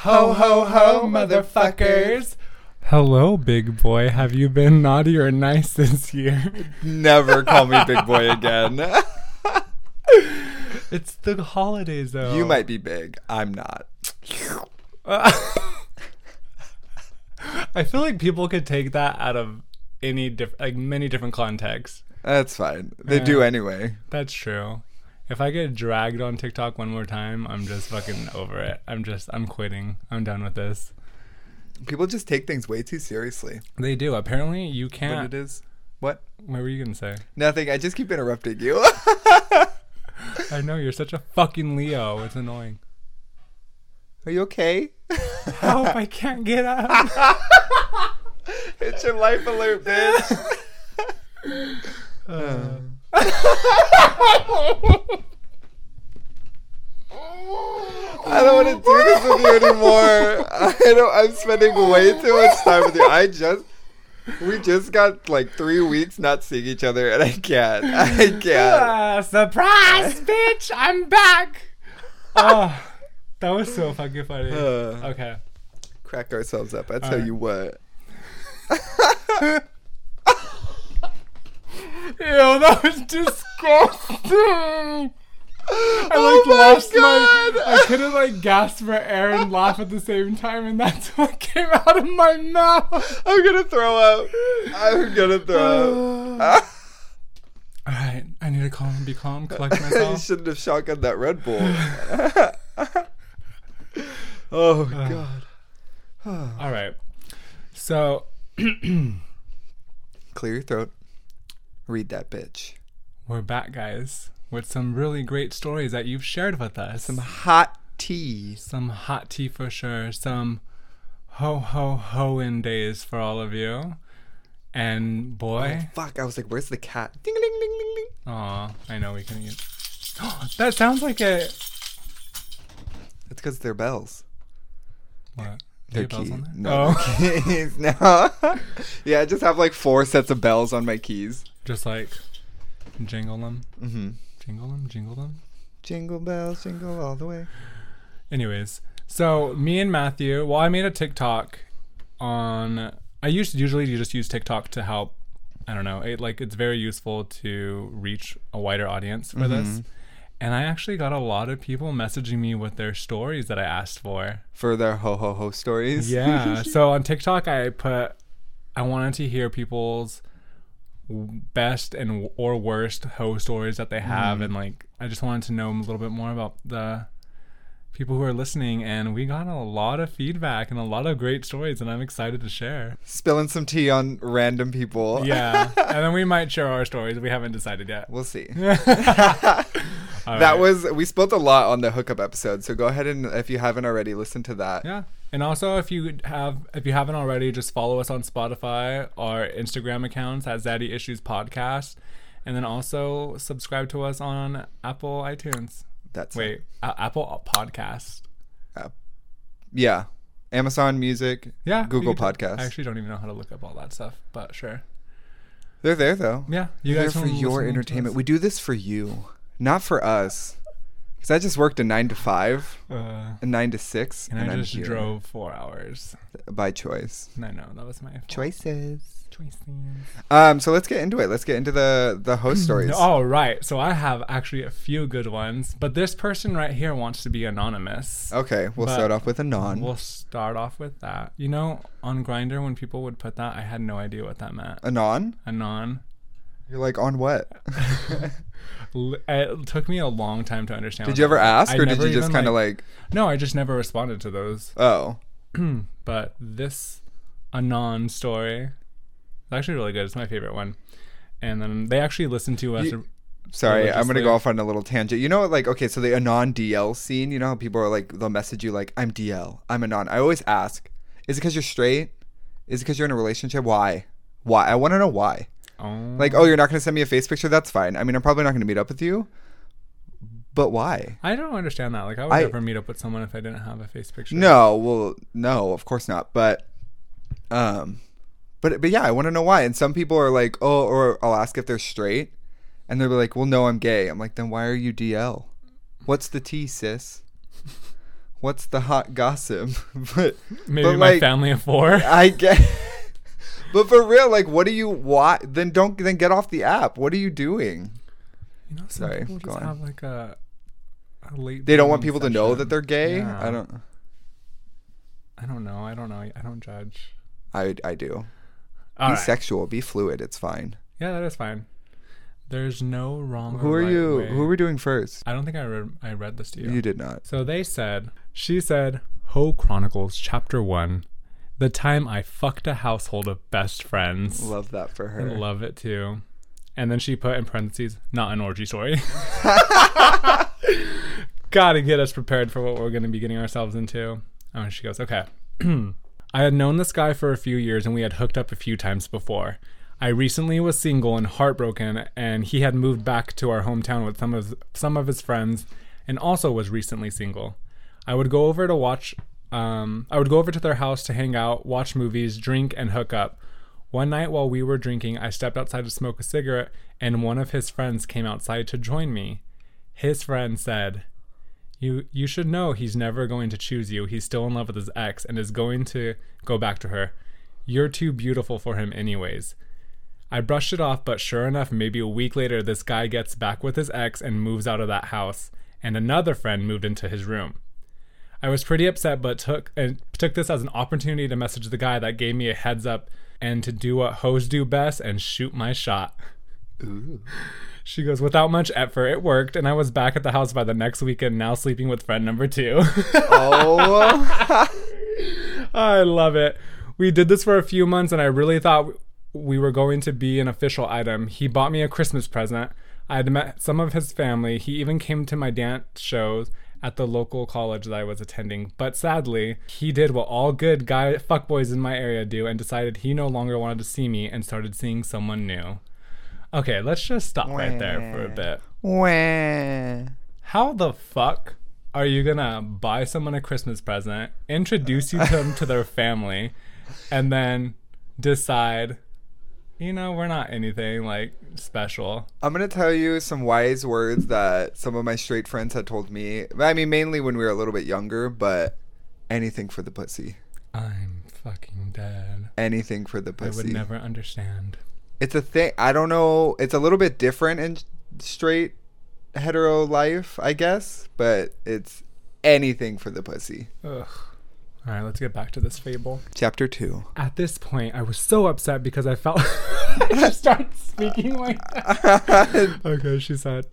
Ho ho ho, motherfuckers. Hello, big boy. Have you been naughty or nice this year? Never call me big boy again. it's the holidays, though. you might be big. I'm not. I feel like people could take that out of any diff- like many different contexts. That's fine. They do anyway. That's true. If I get dragged on TikTok one more time, I'm just fucking over it. I'm just I'm quitting. I'm done with this. People just take things way too seriously. They do. Apparently, you can't. it is? What? What were you gonna say? Nothing. I just keep interrupting you. I know you're such a fucking Leo. It's annoying. Are you okay? Help! I can't get up. it's your life alert, bitch. Uh, I don't want to do this with you anymore. I don't. I'm spending way too much time with you. I just. We just got like three weeks not seeing each other, and I can't. I can't. Ah, surprise, bitch! I'm back. Oh, that was so fucking funny. Uh, Okay. crack ourselves up. I tell Alright. you what. Ew, that was disgusting. I Oh like my lost God. my. I couldn't like gasp for air and laugh at the same time, and that's what came out of my mouth. I'm gonna throw up. I'm gonna throw up. All right, I need to calm, and be calm, collect myself. you shouldn't have shotgunned that Red Bull. oh uh, God. All right, so Clear your throat. Read that bitch. we're back, guys, with some really great stories that you've shared with us. Some hot tea. some hot tea for sure. Some ho ho ho in days for all of you. And boy, oh, Fuck, I was like, where's the cat? Ding ding ding ding ding. aw, I know we can use. that sounds like a It's because they're bells. what? They're Do you have bells oh. keys. No, Oh, keys. No. yeah, I just have like four sets of bells on my keys. Just like jingle them, Mm-hmm. jingle them, jingle them. Jingle bells, jingle all the way. Anyways, so me and Matthew, well, I made a TikTok on. I used usually you just use TikTok to help. I don't know. It like it's very useful to reach a wider audience for this. And I actually got a lot of people messaging me with their stories that I asked for. For their ho ho ho stories. Yeah. so on TikTok, I put I wanted to hear people's best and or worst ho stories that they have, mm. and like I just wanted to know a little bit more about the people who are listening. And we got a lot of feedback and a lot of great stories, and I'm excited to share. Spilling some tea on random people. Yeah, and then we might share our stories. We haven't decided yet. We'll see. That right. was we spoke a lot on the hookup episode, so go ahead and if you haven't already, listen to that. Yeah. And also if you have if you haven't already, just follow us on Spotify, our Instagram accounts at Zaddy Issues Podcast. And then also subscribe to us on Apple iTunes. That's Wait, uh, Apple Podcast. yeah, Amazon Music, Yeah. Google Podcast. I actually don't even know how to look up all that stuff, but sure. They're there though. Yeah, you They're guys there for your entertainment. We do this for you, not for us. Because I just worked a nine to five, Uh, a nine to six, and and, I I'm just here drove four hours. by choice. No, no, that was my fault. Choices. Choices. Um, so let's get into it. Let's get into the the host stories. All right, so I have actually a few good ones, but this person right here wants to be anonymous. Okay, we'll But start off with a non. We'll start off with that. You know, on Grindr, when people would put that, I had no idea what that meant. a non? Anon. You're like on what? It took me a long time to understand. did you ever ask, or did you just kind of like, No, I just never responded to those. oh, But this Anon story is actually really good. It's my favorite one. And then they actually listened to us. You- sorry, I'm gonna go off on a little tangent. You know, like okay, so the anon DL scene. You know how people are like, they'll message you like, I'm DL, I'm anon. I always ask, is it because you're straight? Is it because you're in a relationship? Why? Why? I want to know why. Oh, Like, oh, you're not gonna send me a face picture? That's fine. I mean, I'm probably not gonna meet up with you. But why? I don't understand that. Like, I would I- never meet up with someone if I didn't have a face picture. No, well, no, of course not. But, um, but but yeah, I want to know why. And some people are like, oh, or I'll ask if they're straight, and they'll be like, well, no, I'm gay. I'm like, then why are you DL? What's the T, sis? what's the hot gossip? but Maybe but, my like, family of four. I get. But for real, like, what do you want? Then don't. Then get off the app. What are you doing? You know, some Sorry, people go just on. have like a, a late. They don't want people to know that they're gay. Yeah. I don't. I don't know. I don't know. I don't judge. I I do. All be right. sexual. Be fluid. It's fine. Yeah, that is fine. There's no wrong. Who or are right you? way. Who are we doing first? I don't think I read. I read this to you. You did not. So they said, she said, Ho Chronicles, Chapter 1, the time I fucked a household of best friends. Love that for I her. love it too. And then she put in parentheses, not an orgy story. Gotta get us prepared for what we're gonna be getting ourselves into. Oh, and she goes, okay. I had known this guy for a few years and we had hooked up a few times before. I recently was single and heartbroken, and he had moved back to our hometown with some of some of his friends, and also was recently single. I would go over to watch. Um, I would go over to their house to hang out, watch movies, drink, and hook up. One night while we were drinking, I stepped outside to smoke a cigarette, and one of his friends came outside to join me. His friend said, "You you should know he's never going to choose you. He's still in love with his ex and is going to go back to her. You're too beautiful for him anyways." I brushed it off, but sure enough, maybe a week later, this guy gets back with his ex and moves out of that house, and another friend moved into his room. I was pretty upset, but took and took this as an opportunity to message the guy that gave me a heads up and to do what hoes do best and shoot my shot. Ooh. She goes, without much effort, it worked, and I was back at the house by the next weekend, now sleeping with friend number two. Oh. I love it. We did this for a few months, and I really thought we were going to be an official item. He bought me a Christmas present. I had met some of his family. He even came to my dance shows at the local college that I was attending. But sadly, he did what all good guy fuckboys in my area do and decided he no longer wanted to see me and started seeing someone new. Okay, let's just stop right there for a bit. Wah. How the fuck are you gonna buy someone a Christmas present, introduce you to them to their family, and then decide, you know, we're not anything like special? I'm gonna tell you some wise words that some of my straight friends had told me. I mean, mainly when we were a little bit younger, but anything for the pussy. I'm fucking dead. Anything for the pussy. I would never understand. It's a thing. I don't know. It's a little bit different in straight hetero life, I guess, but it's anything for the pussy. Ugh. All right, let's get back to this fable. Chapter two. At this point, I was so upset because I felt I just started speaking like that. okay, she said.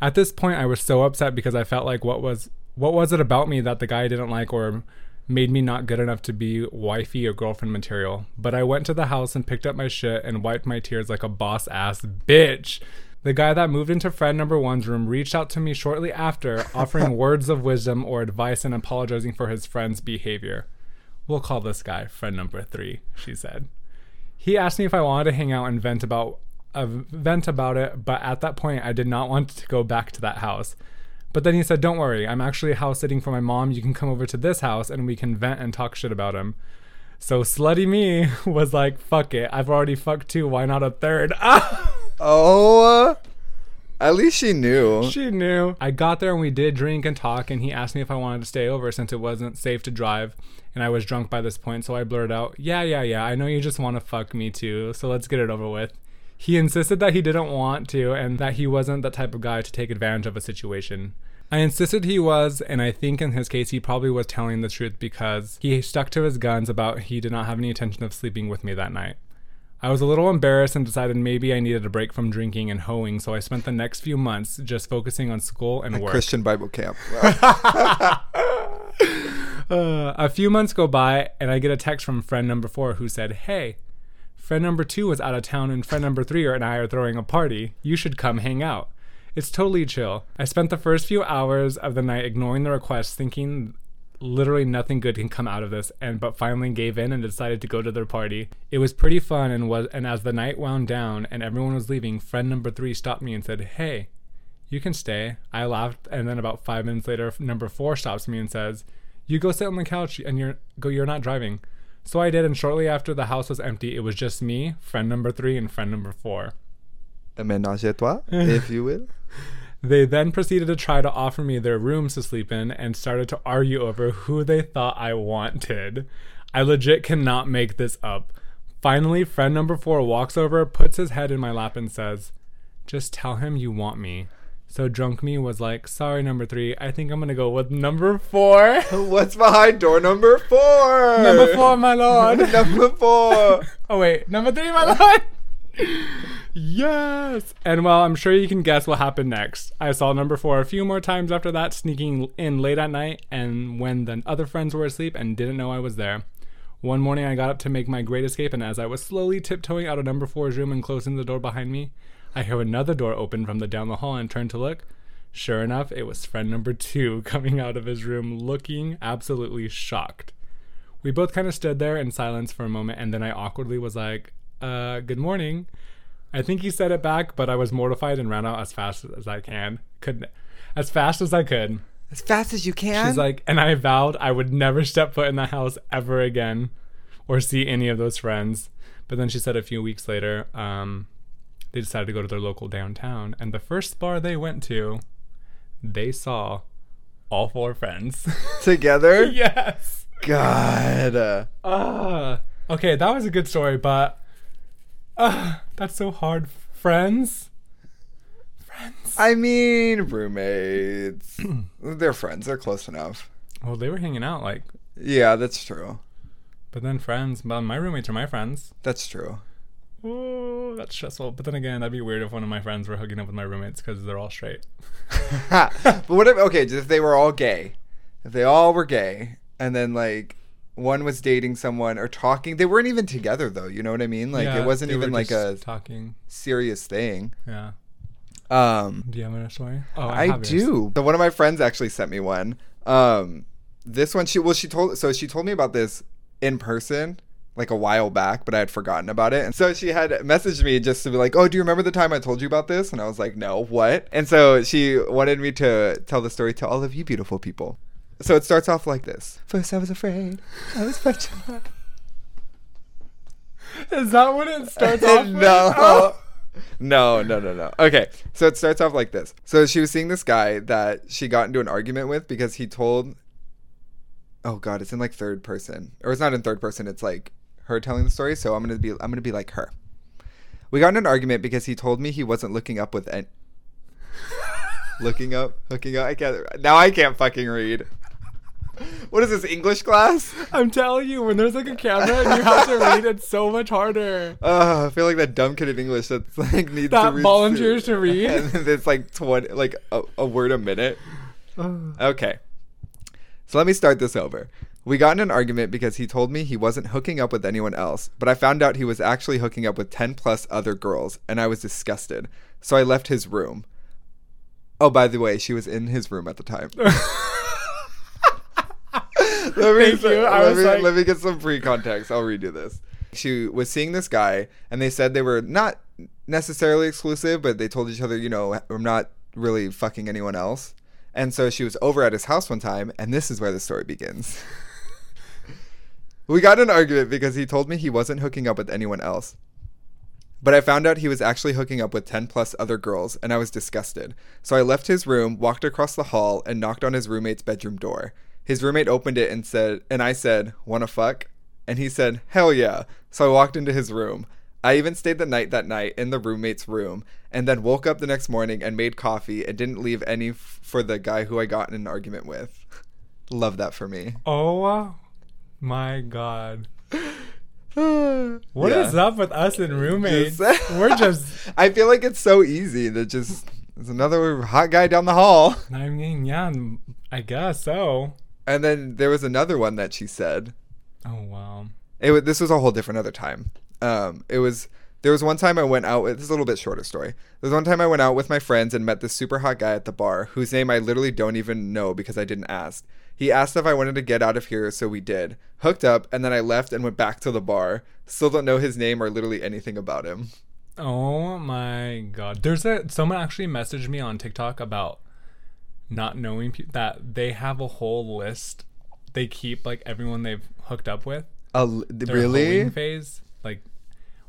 At this point, I was so upset because I felt like what was what was it about me that the guy didn't like or made me not good enough to be wifey or girlfriend material. But I went to the house and picked up my shit and wiped my tears like a boss ass bitch. The guy that moved into friend number one's room reached out to me shortly after, offering words of wisdom or advice and apologizing for his friend's behavior. We'll call this guy friend number three, she said. He asked me if I wanted to hang out and vent about uh, vent about it, but at that point I did not want to go back to that house. But then he said, "Don't worry, I'm actually house sitting for my mom. You can come over to this house and we can vent and talk shit about him." So slutty me was like, "Fuck it, I've already fucked two. Why not a third? Oh, at least she knew. she knew. I got there and we did drink and talk, and he asked me if I wanted to stay over since it wasn't safe to drive, and I was drunk by this point. So I blurted out, "Yeah, yeah, yeah. I know you just want to fuck me too. So let's get it over with." He insisted that he didn't want to and that he wasn't the type of guy to take advantage of a situation. I insisted he was, and I think in his case he probably was telling the truth because he stuck to his guns about he did not have any intention of sleeping with me that night. I was a little embarrassed and decided maybe I needed a break from drinking and hoeing, so I spent the next few months just focusing on school and work. Christian Bible camp. Uh, a few months go by, and I get a text from friend number four who said, Hey, friend number two was out of town, and friend number three and I are throwing a party. You should come hang out. It's totally chill. I spent the first few hours of the night ignoring the request, thinking literally nothing good can come out of this, and but finally gave in and decided to go to their party. It was pretty fun, and was and as the night wound down and everyone was leaving, friend number three stopped me and said, Hey, you can stay. I laughed, and then about five minutes later, number four stops me and says, "You go sit on the couch, and you're go. You're not driving." So I did, and shortly after the house was empty, it was just me, friend number three, and friend number four. Ménage à toi, if you will. They then proceeded to try to offer me their rooms to sleep in and started to argue over who they thought I wanted. I legit cannot make this up. Finally, friend number four walks over, puts his head in my lap, and says, Just tell him you want me. So drunk me was like, Sorry, number three. I think I'm gonna go with number four. What's behind door number four? number four, my lord. number four. Oh wait, number three, my lord. Yes. And well, I'm sure you can guess what happened next. I saw number four a few more times after that, sneaking in late at night, and when the other friends were asleep and didn't know I was there. One morning, I got up to make my great escape, and as I was slowly tiptoeing out of number four's room and closing the door behind me, I heard another door open from the down the hall and turned to look. Sure enough, it was friend number two coming out of his room looking absolutely shocked. We both kind of stood there in silence for a moment, and then I awkwardly was like, uh, good morning. I think he said it back, but I was mortified and ran out as fast as I can. Could as fast as I could. As fast as you can. She's like, and I vowed I would never step foot in the house ever again or see any of those friends. But then she said a few weeks later, um, they decided to go to their local downtown, and the first bar they went to, they saw all four friends together. yes. God. Uh, okay, that was a good story, but uh, that's so hard. Friends? Friends? I mean, roommates. They're friends. They're close enough. Well, they were hanging out, like, Yeah, that's true. but then friends. Well, my roommates are my friends. That's true. Oh, that's stressful. But then again, that'd be weird if one of my friends were hooking up with my roommates because they're all straight. but what if okay, if they were all gay, if they all were gay, and then like one was dating someone or talking, they weren't even together though. You know what I mean? Like Yeah, it wasn't even like a talking. serious thing. Yeah. Um, Do you have another story? Oh, I, have do. So one of my friends actually sent me one. Um, this one she well she told so she told me about this in person like a while back, but I had forgotten about it. And so she had messaged me just to be like, "Oh, do you remember the time I told you about this?" And I was like, "No, what?" And so she wanted me to tell the story to all of you beautiful people. So it starts off like this. First I was afraid. I was petrified. Is that what it starts off with? no. Oh. No, no, no, no. Okay, so it starts off like this. So she was seeing this guy that she got into an argument with because he told. Oh God, it's in like third person, or it's not in third person. It's like her telling the story. So I'm gonna be, I'm gonna be like her. We got in an argument because he told me he wasn't looking up with any. looking up, hooking up. I can't. Now I can't fucking read. What is this English class? I'm telling you, when there's like a camera and you have to read, it's so much harder. Uh, I feel like that dumb kid in English that's like needs to That read volunteers to read. and it's like twenty, like a, a word a minute. Okay, so let me start this over. We got in an argument because he told me he wasn't hooking up with anyone else, but I found out he was actually hooking up with ten plus other girls, and I was disgusted. So I left his room. Oh, by the way, she was in his room at the time. let me, Thank you. I let, was me, like- let me get some pre context. I'll redo this. She was seeing this guy, and they said they were not necessarily exclusive, but they told each other, you know, I'm not really fucking anyone else. And so she was over at his house one time, and this is where the story begins. we got an argument because he told me he wasn't hooking up with anyone else. But I found out he was actually hooking up with 10 plus other girls, and I was disgusted. So I left his room, walked across the hall, and knocked on his roommate's bedroom door. His roommate opened it and said, and I said, Wanna fuck? And he said, Hell yeah. So I walked into his room. I even stayed the night that night in the roommate's room, and then woke up the next morning and made coffee and didn't leave any f- for the guy who I got in an argument with. Love that for me. Oh my god. What is Yeah. up with us and roommates? Just- We're just. I feel like it's so easy to just. There's another hot guy down the hall. I mean, yeah, I guess so. And then there was another one that she said. Oh wow. It was, this was a whole different other time. Um, it was there was one time I went out. With, this is a little bit shorter story. There was one time I went out with my friends and met this super hot guy at the bar, whose name I literally don't even know because I didn't ask. He asked if I wanted to get out of here, so we did. Hooked up, and then I left and went back to the bar. Still don't know his name or literally anything about him. Oh my god. There's a someone actually messaged me on TikTok about not knowing pe- that they have a whole list. They keep like everyone they've hooked up with. Uh, really? phase, like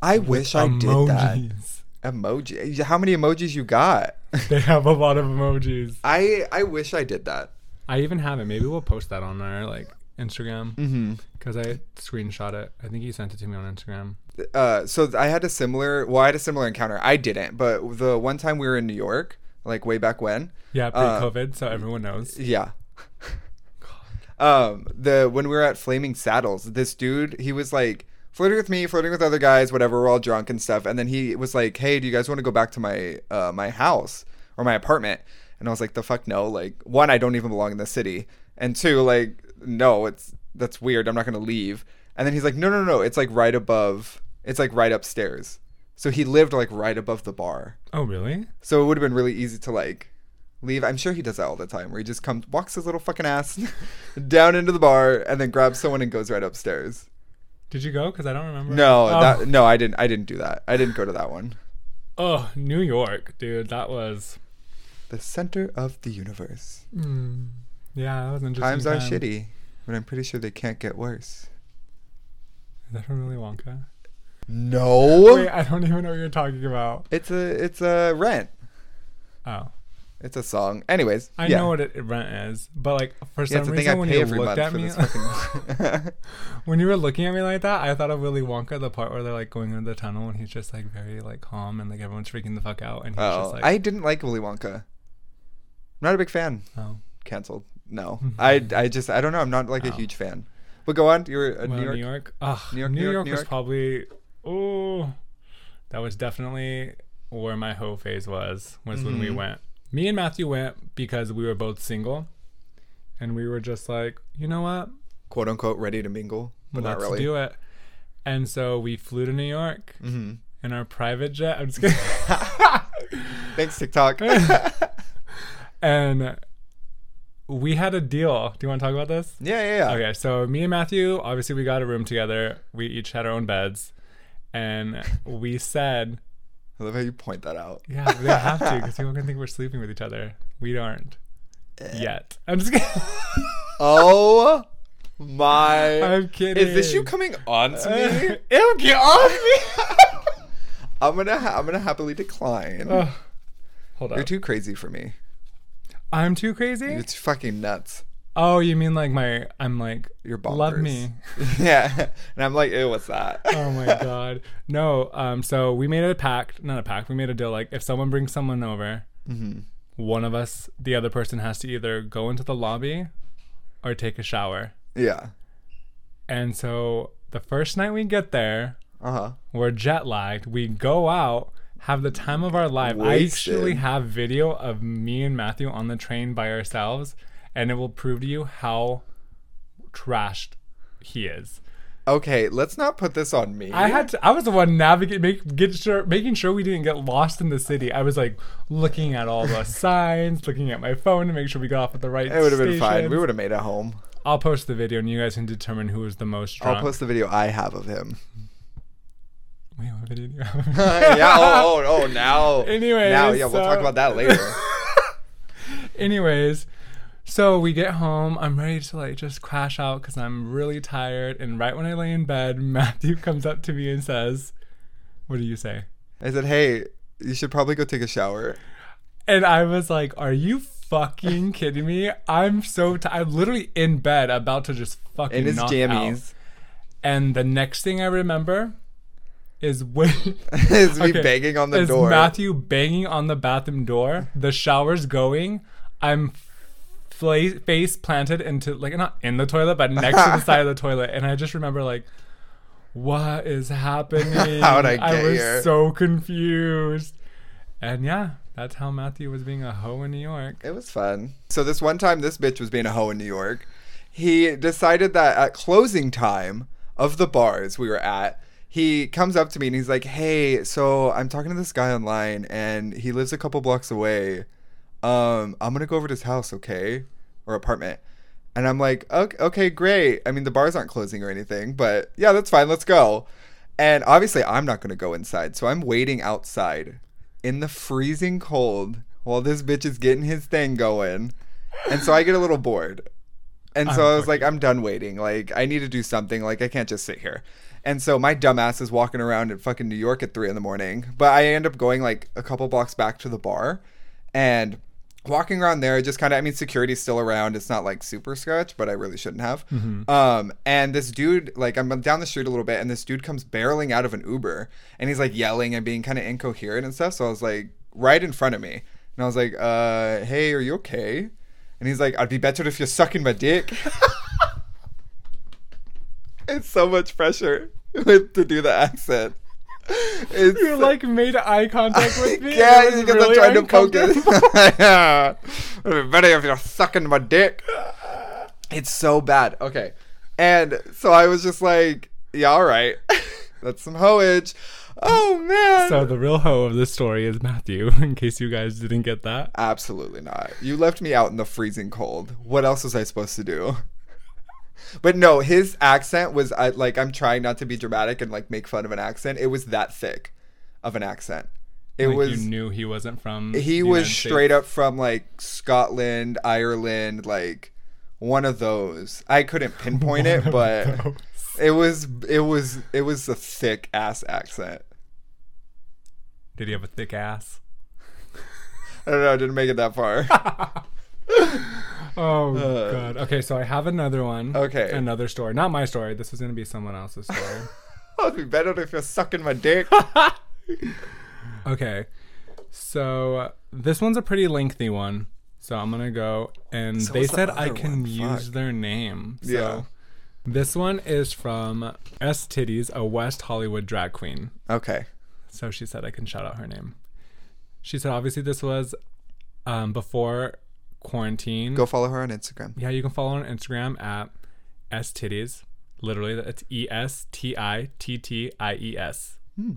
I wish I did that. emojis. Emoji. How many emojis you got? They have a lot of emojis. I I wish I did that. I even have it. Maybe we'll post that on our like Instagram Mm-hmm. because I screenshot it. I think he sent it to me on Instagram. Uh, so I had a similar. Well, I had a similar encounter. I didn't, but the one time we were in New York, like way back when. Yeah, Uh, pre-COVID, so everyone knows. Yeah. um, the when we were at Flaming Saddles, this dude, he was like flirting with me, flirting with other guys, whatever. We're all drunk and stuff, and then he was like, "Hey, do you guys want to go back to my uh my house or my apartment?" And I was like, "The fuck no!" Like, one, I don't even belong in the city, and two, like, no, it's that's weird. I'm not gonna leave. And then he's like, "No, no, no, it's like right above. It's like right upstairs." So he lived like right above the bar. Oh, really? So it would have been really easy to like leave. I'm sure he does that all the time, where he just comes, walks his little fucking ass down into the bar, and then grabs someone and goes right upstairs. Did you go? Because I don't remember. No, Oh. that no, I didn't. I didn't do that. I didn't go to that one. Oh, New York, dude. That was. The center of the universe. Mm, yeah, that was interesting. Times are shitty, but I'm pretty sure they can't get worse. Is that from Willy Wonka? No, Wait, I don't even know what you're talking about. it's a it's a rent. Oh, It's a song. Anyways, I yeah. know what it, rent is, but like for Yeah, some it's the thing reason I when pay you looked at me, fucking. when you were looking at me like that, I thought of Willy Wonka, the part where they're like going into the tunnel and he's just like very like calm and like everyone's freaking the fuck out and he's oh, just like, I didn't like Willy Wonka. I'm not a big fan. oh, Cancelled. No, I I just I don't know. I'm not like a Oh. huge fan. But go on. You're a well, New York. New York, Ugh, New York, New New York, York New was York. probably oh, that was definitely where my hoe phase was. Was when we Mhm. went. Me and Matthew went because we were both single, and we were just like, you know what, quote unquote ready to mingle, but let's not really. do it. And so we flew to New York hmm in our private jet. I'm just kidding. Thanks TikTok. and we had a deal. Do you want to talk about this? yeah, yeah, yeah. Okay, so me and Matthew, obviously, we got a room together. We each had our own beds, and we said, I love how you point that out. "Yeah, they have to, because people can think we're sleeping with each other. We aren't eh. yet." I'm just kidding. Oh my! I'm kidding. Is this you coming on to me? Ew, get off me! I'm gonna ha- I'm gonna happily decline. Ugh. Hold on. You're too crazy for me. I'm too crazy. It's fucking nuts. Oh, you mean like my? I'm like, You're bonkers. love me. yeah, and I'm like, ew, what's that? oh my god no um so we made a pact not a pact we made a deal like if someone brings someone over hmm one of us the other person has to either go into the lobby or take a shower Yeah. and so the first night we get there Uh huh. we're jet lagged we go out have the time of our life i actually have video of me and matthew on the train by ourselves and it will prove to you how trashed he is Okay, let's not put this on me. I had to, I was the one navigate make get sure making sure we didn't get lost in the city. I was like looking at all the signs, looking at my phone to make sure we got off at the right. It would have been fine. We would have made it home. I'll post the video and you guys can determine who was the most drunk. I'll post the video I have of him. Wait, what video do you yeah. Oh, oh, oh. Now. Anyways, Now, yeah. We'll talk about that later. Anyways, so we get home. I'm ready to like just crash out because I'm really tired. And right when I lay in bed, Matthew comes up to me and says, "What do you say?" I said, hey, you should probably go take a shower. And I was like, "Are you fucking kidding me? I'm so tired. I'm literally in bed, about to just fucking In his jammies. out." And the next thing I remember is when Is me Okay, banging on the is door. Matthew banging on the bathroom door. The shower's going. I'm fla- face planted into like not in the toilet, but next to the side of the toilet, and I just remember like. What is happening? How'd I get I was here? so confused. And yeah, that's how Matthew was being a hoe in New York. It was fun. So this one time, this bitch was being a hoe in New York. He decided that at closing time of the bars we were at, he comes up to me and he's like, "Hey, so I'm talking to this guy online, and he lives a couple blocks away. Um, I'm gonna go over to his house, okay, or apartment." And I'm like, okay, okay, great. I mean, the bars aren't closing or anything, but yeah, that's fine. Let's go. And obviously, I'm not going to go inside. So I'm waiting outside in the freezing cold while this bitch is getting his thing going. And so I get a little bored. And so I'm I was like, I'm done waiting. Like, I need to do something. Like, I can't just sit here. And so my dumbass is walking around in fucking New York at three in the morning. But I end up going like a couple blocks back to the bar and walking around there. Just kind of, I mean, security's still around. It's not like super sketch, but I really shouldn't have. Um, and this dude, like, I'm down the street a little bit, and this dude comes barreling out of an Uber, and he's like yelling and being kind of incoherent and stuff. So I was like, right in front of me, and I was like, uh, hey, are you okay? And he's like, I'd be better if you're sucking my dick. it's so much pressure to do the accent. It's, You like made eye contact with me. yeah, and it was because really I'm trying to poke it. uncomfortable. yeah. It'd be better if you're sucking my dick. It's so bad. Okay. And so I was just like, yeah, all right. That's some hoage. Oh, man. So the real hoe of this story is Matthew. In case you guys didn't get that. Absolutely not. You left me out in the freezing cold. What else was I supposed to do? But no, his accent was I, like I'm trying not to be dramatic and like make fun of an accent. It was that thick of an accent. It like was you knew he wasn't from. he was United straight States. up from like Scotland, Ireland, like one of those. I couldn't pinpoint it, but those. it was it was it was a thick ass accent. Did he have a thick ass? I don't know, I didn't make it that far. Oh Uh, god. Okay, so I have another one. Okay. Another story. Not my story. This is gonna be someone else's story. It'd be better if you're sucking my dick. okay. So uh, this one's a pretty lengthy one. So I'm gonna go and So they what's the said I can one? use Fuck. their name. So Yeah. this one is from Estitties, a West Hollywood drag queen. Okay. So she said I can shout out her name. She said obviously this was um, before quarantine. Go follow her on Instagram. Yeah, you can follow her on Instagram at Estitties. Literally, that's E S T I T T I E S. Hmm.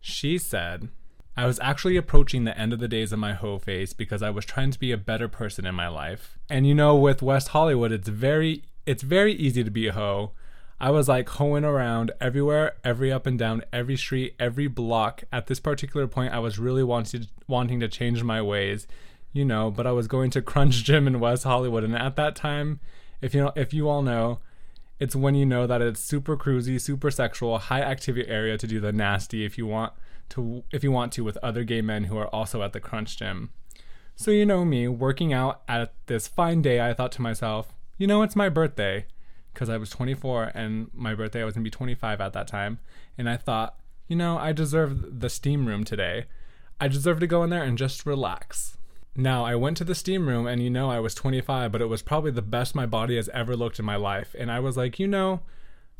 She said, I was actually approaching the end of the days of my hoe phase because I was trying to be a better person in my life. And you know, with West Hollywood, it's very it's very easy to be a hoe. I was like hoeing around everywhere, every up and down, every street, every block. At this particular point, I was really wanting wanting to change my ways, you know. But I was going to Crunch Gym in West Hollywood, and at that time, if you know, if you all know, it's when you know that it's super cruisy, super sexual, high activity area to do the nasty if you want to if you want to with other gay men who are also at the Crunch Gym. So you know me, working out at this fine day, I thought to myself, you know, it's my birthday because I was 24 and my birthday I was to be 25 at that time, and I thought, you know, I deserve the steam room today. I deserve to go in there and just relax. Now, I went to the steam room and you know I was 25, but it was probably the best my body has ever looked in my life. And I was like, you know,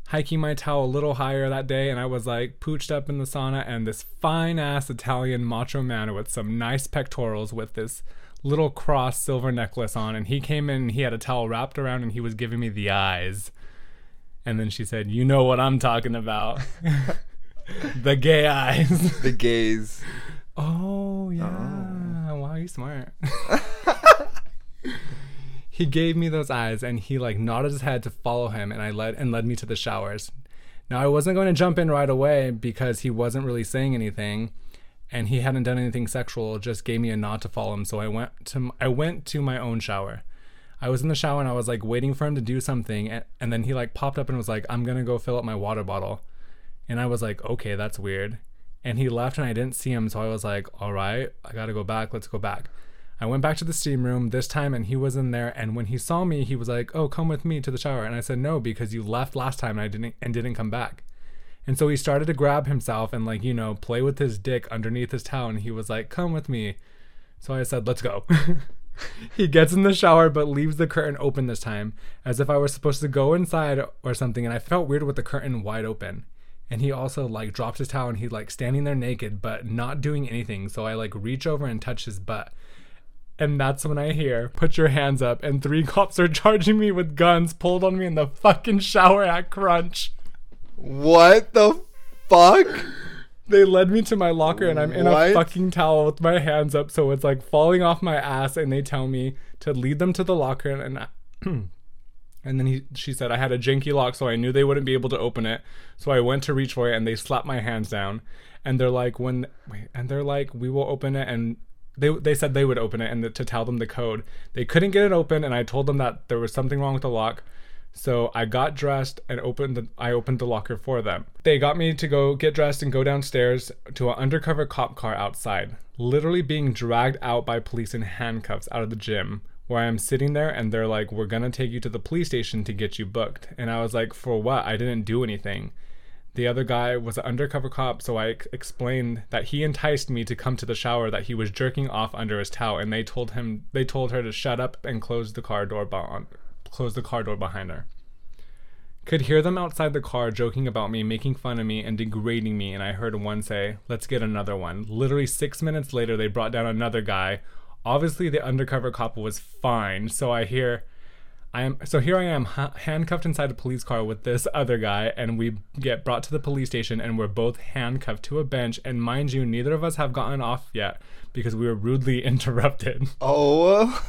hiking my towel a little higher that day and I was like pooched up in the sauna and this fine ass Italian macho man with some nice pectorals with this little cross silver necklace on and he came in and he had a towel wrapped around and he was giving me the eyes. And then she said, "You know what I'm talking about." the gay eyes. The gays. Oh you smart. he gave me those eyes and he like nodded his head to follow him and I led and led me to the showers. Now I wasn't going to jump in right away because he wasn't really saying anything and he hadn't done anything sexual, just gave me a nod to follow him. So I went to I went to my own shower. I was in the shower and I was like waiting for him to do something and, and then he like popped up and was like, I'm gonna go fill up my water bottle. And I was like, okay, that's weird. And he left and I didn't see him, so I was like, all right, I gotta go back, let's go back. I went back to the steam room this time and he was in there and when he saw me, he was like, Oh, come with me to the shower. And I said, No, because you left last time and I didn't and didn't come back. And so he started to grab himself and like, you know, play with his dick underneath his towel and he was like, Come with me. So I said, Let's go. he gets in the shower but leaves the curtain open this time, as if I was supposed to go inside or something, and I felt weird with the curtain wide open. And he also like dropped his towel and he's like standing there naked but not doing anything. So I like reach over and touch his butt. And that's when I hear, put your hands up, and three cops are charging me with guns pulled on me in the fucking shower at Crunch. What the fuck? They led me to my locker and I'm in a fucking towel with my hands up, so it's like falling off my ass. And they tell me to lead them to the locker, and I- and then he she said I had a janky lock, so I knew they wouldn't be able to open it. So I went to reach for it, and they slapped my hands down. And they're like, when wait, and they're like, we will open it, and they they said they would open it and the, to tell them the code. They couldn't get it open, and I told them that there was something wrong with the lock. So I got dressed and opened the I opened the locker for them. They got me to go get dressed and go downstairs to an undercover cop car outside, literally being dragged out by police in handcuffs out of the gym. Where I am sitting there and they're like, "We're gonna take you to the police station to get you booked," and I was like, "For what? I didn't do anything." The other guy was an undercover cop, so I explained that he enticed me to come to the shower that he was jerking off under his towel, and they told him they told her to shut up and close the car door close the car door behind her. Could hear them outside the car joking about me, making fun of me, and degrading me, and I heard one say, Let's get another one. Literally six minutes later, they brought down another guy. Obviously, the undercover cop was fine, so I hear I am so here I am ha- handcuffed inside a police car with this other guy, and we get brought to the police station, and we're both handcuffed to a bench. And mind you, neither of us have gotten off yet because we were rudely interrupted. Oh.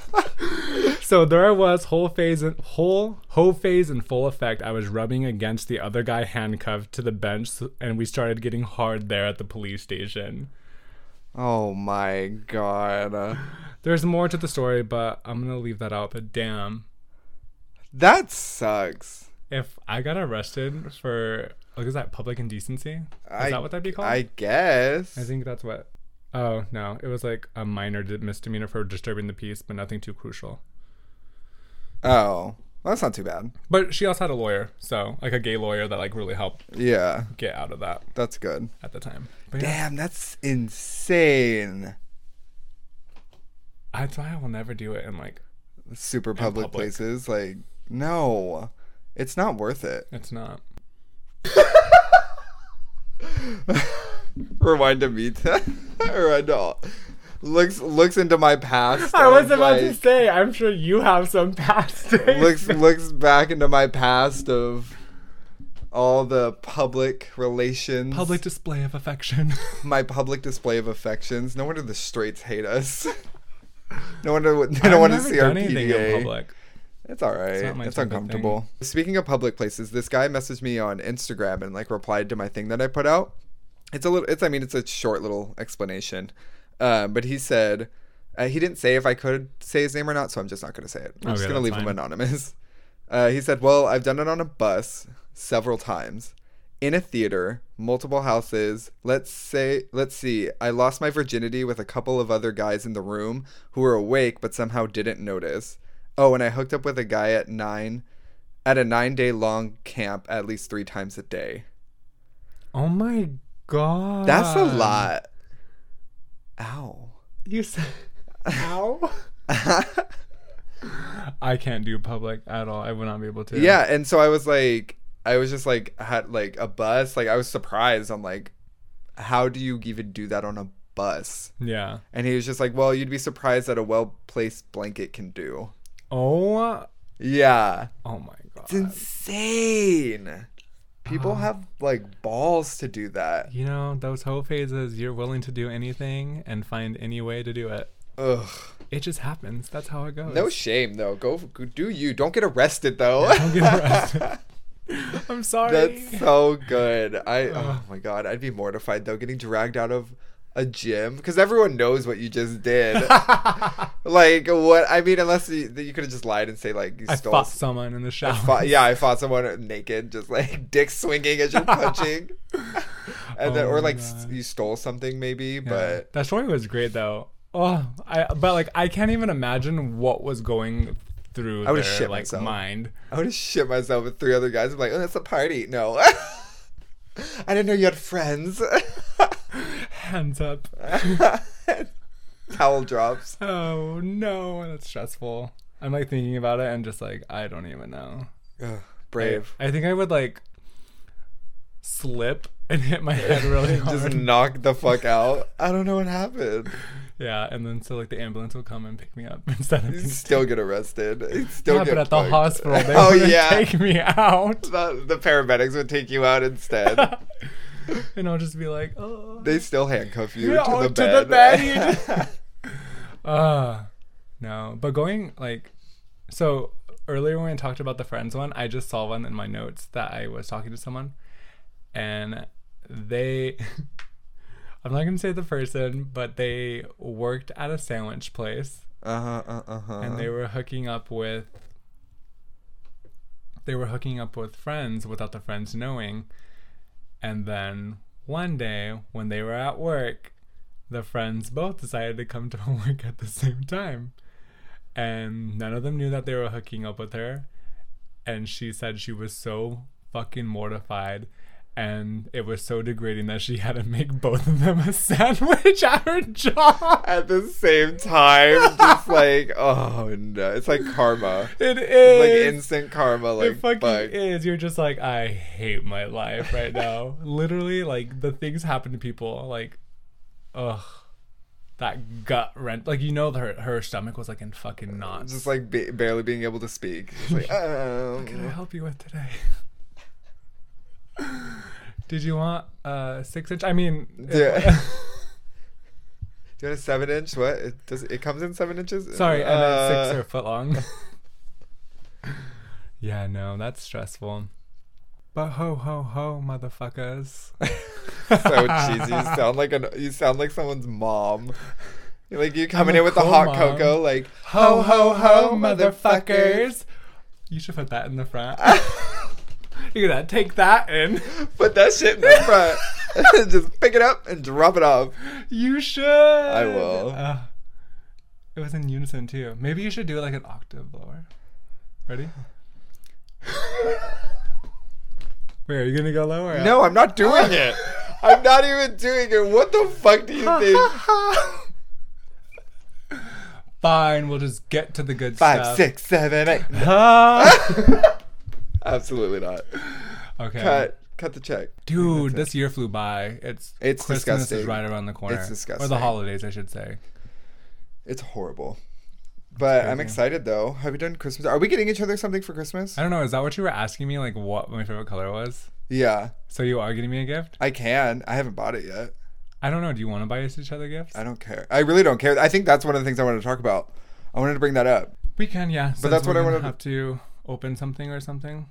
so there I was, whole phase, in, whole whole phase in full effect. I was rubbing against the other guy handcuffed to the bench, and we started getting hard there at the police station. Oh my god. There's more to the story, but I'm gonna leave that out. But damn. That sucks. if I got arrested for like is that public indecency? Is I- that what that'd be called? I guess. I think that's what. Oh no, it was like a minor misdemeanor for disturbing the peace, but nothing too crucial. Oh. Well, that's not too bad. But she also had a lawyer, so like a gay lawyer that like really helped Yeah. get out of that That's good. at the time. But yeah, Damn, that's insane. that's why I will never do it in like Super public, public. places. Like, no. It's not worth it. it's not. Rewind to me. Rewind to all. Looks looks into my past. I was of, about to say, I'm sure you have some past looks looks back into my past of all the public relations public display of affection. my public display of affections no wonder the straights hate us no wonder they I've don't want to see our done anything in public. It's all right. not my it's type of uncomfortable. Speaking of public places, this guy messaged me on Instagram and like replied to my thing that I put out. It's a little. It's. I mean, it's a short little explanation. Um, but he said uh, he didn't say if I could say his name or not, so I'm just not going to say it. I'm just going to leave him anonymous. Uh, he said, "Well, I've done it on a bus several times." In a theater, multiple houses. Let's say, let's see. I lost my virginity with a couple of other guys in the room who were awake but somehow didn't notice. Oh, and I hooked up with a guy at nine, at a nine day long camp at least three times a day. Oh my god. That's a lot. Ow. You said Ow. I can't do public at all. I would not be able to. yeah, and so I was like, I was just like, had like a bus. Like I was surprised. I'm like, how do you even do that on a bus? Yeah. And he was just like, well, you'd be surprised that a well placed blanket can do. Oh. Yeah. Oh my god. It's insane. People Uh-huh. have like balls to do that. You know, those whole phases, you're willing to do anything and find any way to do it. Ugh. It just happens. That's how it goes. No shame though. Go, go do you. Don't get arrested though. Don't get arrested. I'm sorry. That's so good. I oh my god, I'd be mortified though getting dragged out of a gym because everyone knows what you just did. like what? I mean, unless you, you could have just lied and say like you I stole. fought someone in the shower. fought- yeah, I fought someone naked, just like dick swinging as you're punching, and then Oh or like s- God. you stole something maybe, Yeah. but that story was great though. Oh, I but like I can't even imagine what was going through I their would've shit like myself. mind. I would have shit myself with three other guys. I'm like, oh, that's a party. No, I didn't know you had friends. Hands up. Towel drops. Oh no, that's stressful. I'm like thinking about it and just like I don't even know. Ugh, brave. I, I think I would like slip and hit my head really hard. just knock the fuck out. I don't know what happened. yeah, and then so like the ambulance will come and pick me up instead of You still get arrested. Still yeah, get but at the fucked. hospital they oh yeah, take me out, the, the paramedics would take you out instead. and I'll just be like, oh, they still handcuff you Yeah, to, oh, the to bed. the bed, uh no. But going like, so earlier when we talked about the friends one, I just saw one in my notes that I was talking to someone, and they. I'm not gonna say the person, but they worked at a sandwich place Uh. Uh huh. Uh-huh. and they were hooking up with they were hooking up with friends without the friends knowing and then one day when they were at work the friends both decided to come to work at the same time. And none of them knew that they were hooking up with her. And she said she was so fucking mortified and it was so degrading that she had to make both of them a sandwich at her job at the same time, just like oh no, it's like karma. It It's like instant karma. Like it fucking fuck. is. You're just like, I hate my life right now. Literally, like the things happen to people. Like, ugh, that gut rent. Like you know, her her stomach was like in fucking knots. just like ba- barely being able to speak. It's like, um, what can I help you with today? Did you want a six inch? I mean, Yeah. Do you want a seven inch? What? It does it comes in seven inches? sorry, I meant six Uh, or foot long. yeah, no, that's stressful. But ho ho ho, motherfuckers. so cheesy. You sound like an you sound like someone's mom. You're like you coming in with the hot mom. cocoa, like Ho ho ho, motherfuckers. You should put that in the front. You're gonna take that in. Put that shit in the front. Just pick it up and drop it off. You should. I will. Uh, it was in unison too. Maybe you should do it like an octave lower. Ready? Wait, are you gonna go lower? No, I'm not doing ah. it. I'm not even doing it. What the fuck do you think? Fine, we'll just get to the good Five, stuff. six, seven, eight. Ah. Absolutely not. okay. Cut. Cut the check. Dude, this year flew by. It's It's Christmas is right around the corner. It's disgusting. Or the holidays, I should say. It's horrible. But I'm excited though. Have you done Christmas? Are we getting each other something for Christmas? I don't know. Is that what you were asking me? Like, what my favorite color was? Yeah, So you are getting me a gift? I can. I haven't bought it yet. I don't know. Do you want to buy us each other gifts? I don't care. I really don't care. I think that's one of the things I wanted to talk about. I wanted to bring that up. We can, yeah. But that's what I wanted to- Have to open something or something.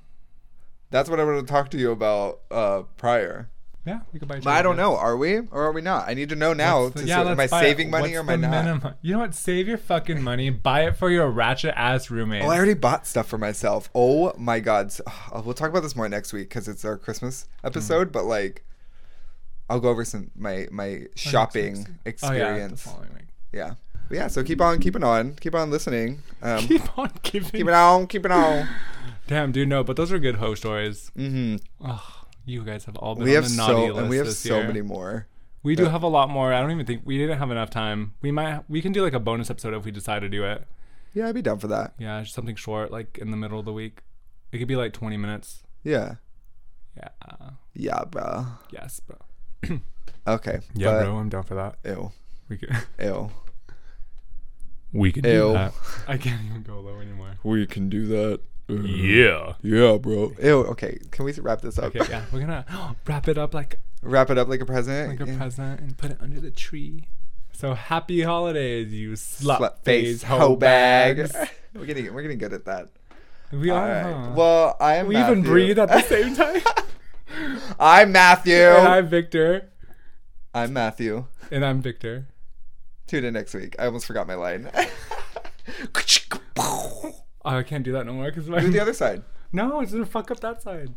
That's what I wanted to talk to you about uh, prior. Yeah, we could buy. But I don't know. Are we or are we not? I need to know now. The- to yeah, see, am I buy it. saving money What's or am I not? minimum? You know what? Save your fucking money. Buy it for your ratchet ass roommate. Oh, I already bought stuff for myself. Oh my god. So- uh, we'll talk about this more next week because it's our Christmas Mm. episode. But like, I'll go over some my my shopping Oh yeah, the experience. following week. yeah. But yeah. So keep on keeping on. Keep on listening. Um, keep, on Keep it on. Keep it on. Damn, dude, no, but those are good host stories. hmm Oh, you guys have all been We on have the naughty so and we have so year. many more. We do have a lot more. I don't even think we didn't have enough time. We might. We can do like a bonus episode if we decide to do it. Yeah, I'd be down for that. Yeah, just something short, like in the middle of the week. It could be like twenty minutes. Yeah. Yeah. Yeah, bro. Yes, bro. Okay. Yeah, but- bro. I'm down for that. Ew. We could. Ew. We can Ew. do that. I can't even go low anymore. We can do that. Mm-hmm. Yeah. Yeah, bro. Ew. Okay. Can we wrap this up? Okay. Yeah. We're gonna wrap it up like wrap it up like a present. like a Yeah. present and put it under the tree. So happy holidays, you slut, Slut face face hoe hoe bags. bags. we're getting we're getting good at that. We All are. right. huh? Well, I am. we even breathe at the same time. I'm Matthew. and I'm Victor. I'm Matthew. And I'm Victor. Tune in next week. I almost forgot my line. Oh, I can't do that no more because do the other side. no, it's gonna fuck up that side.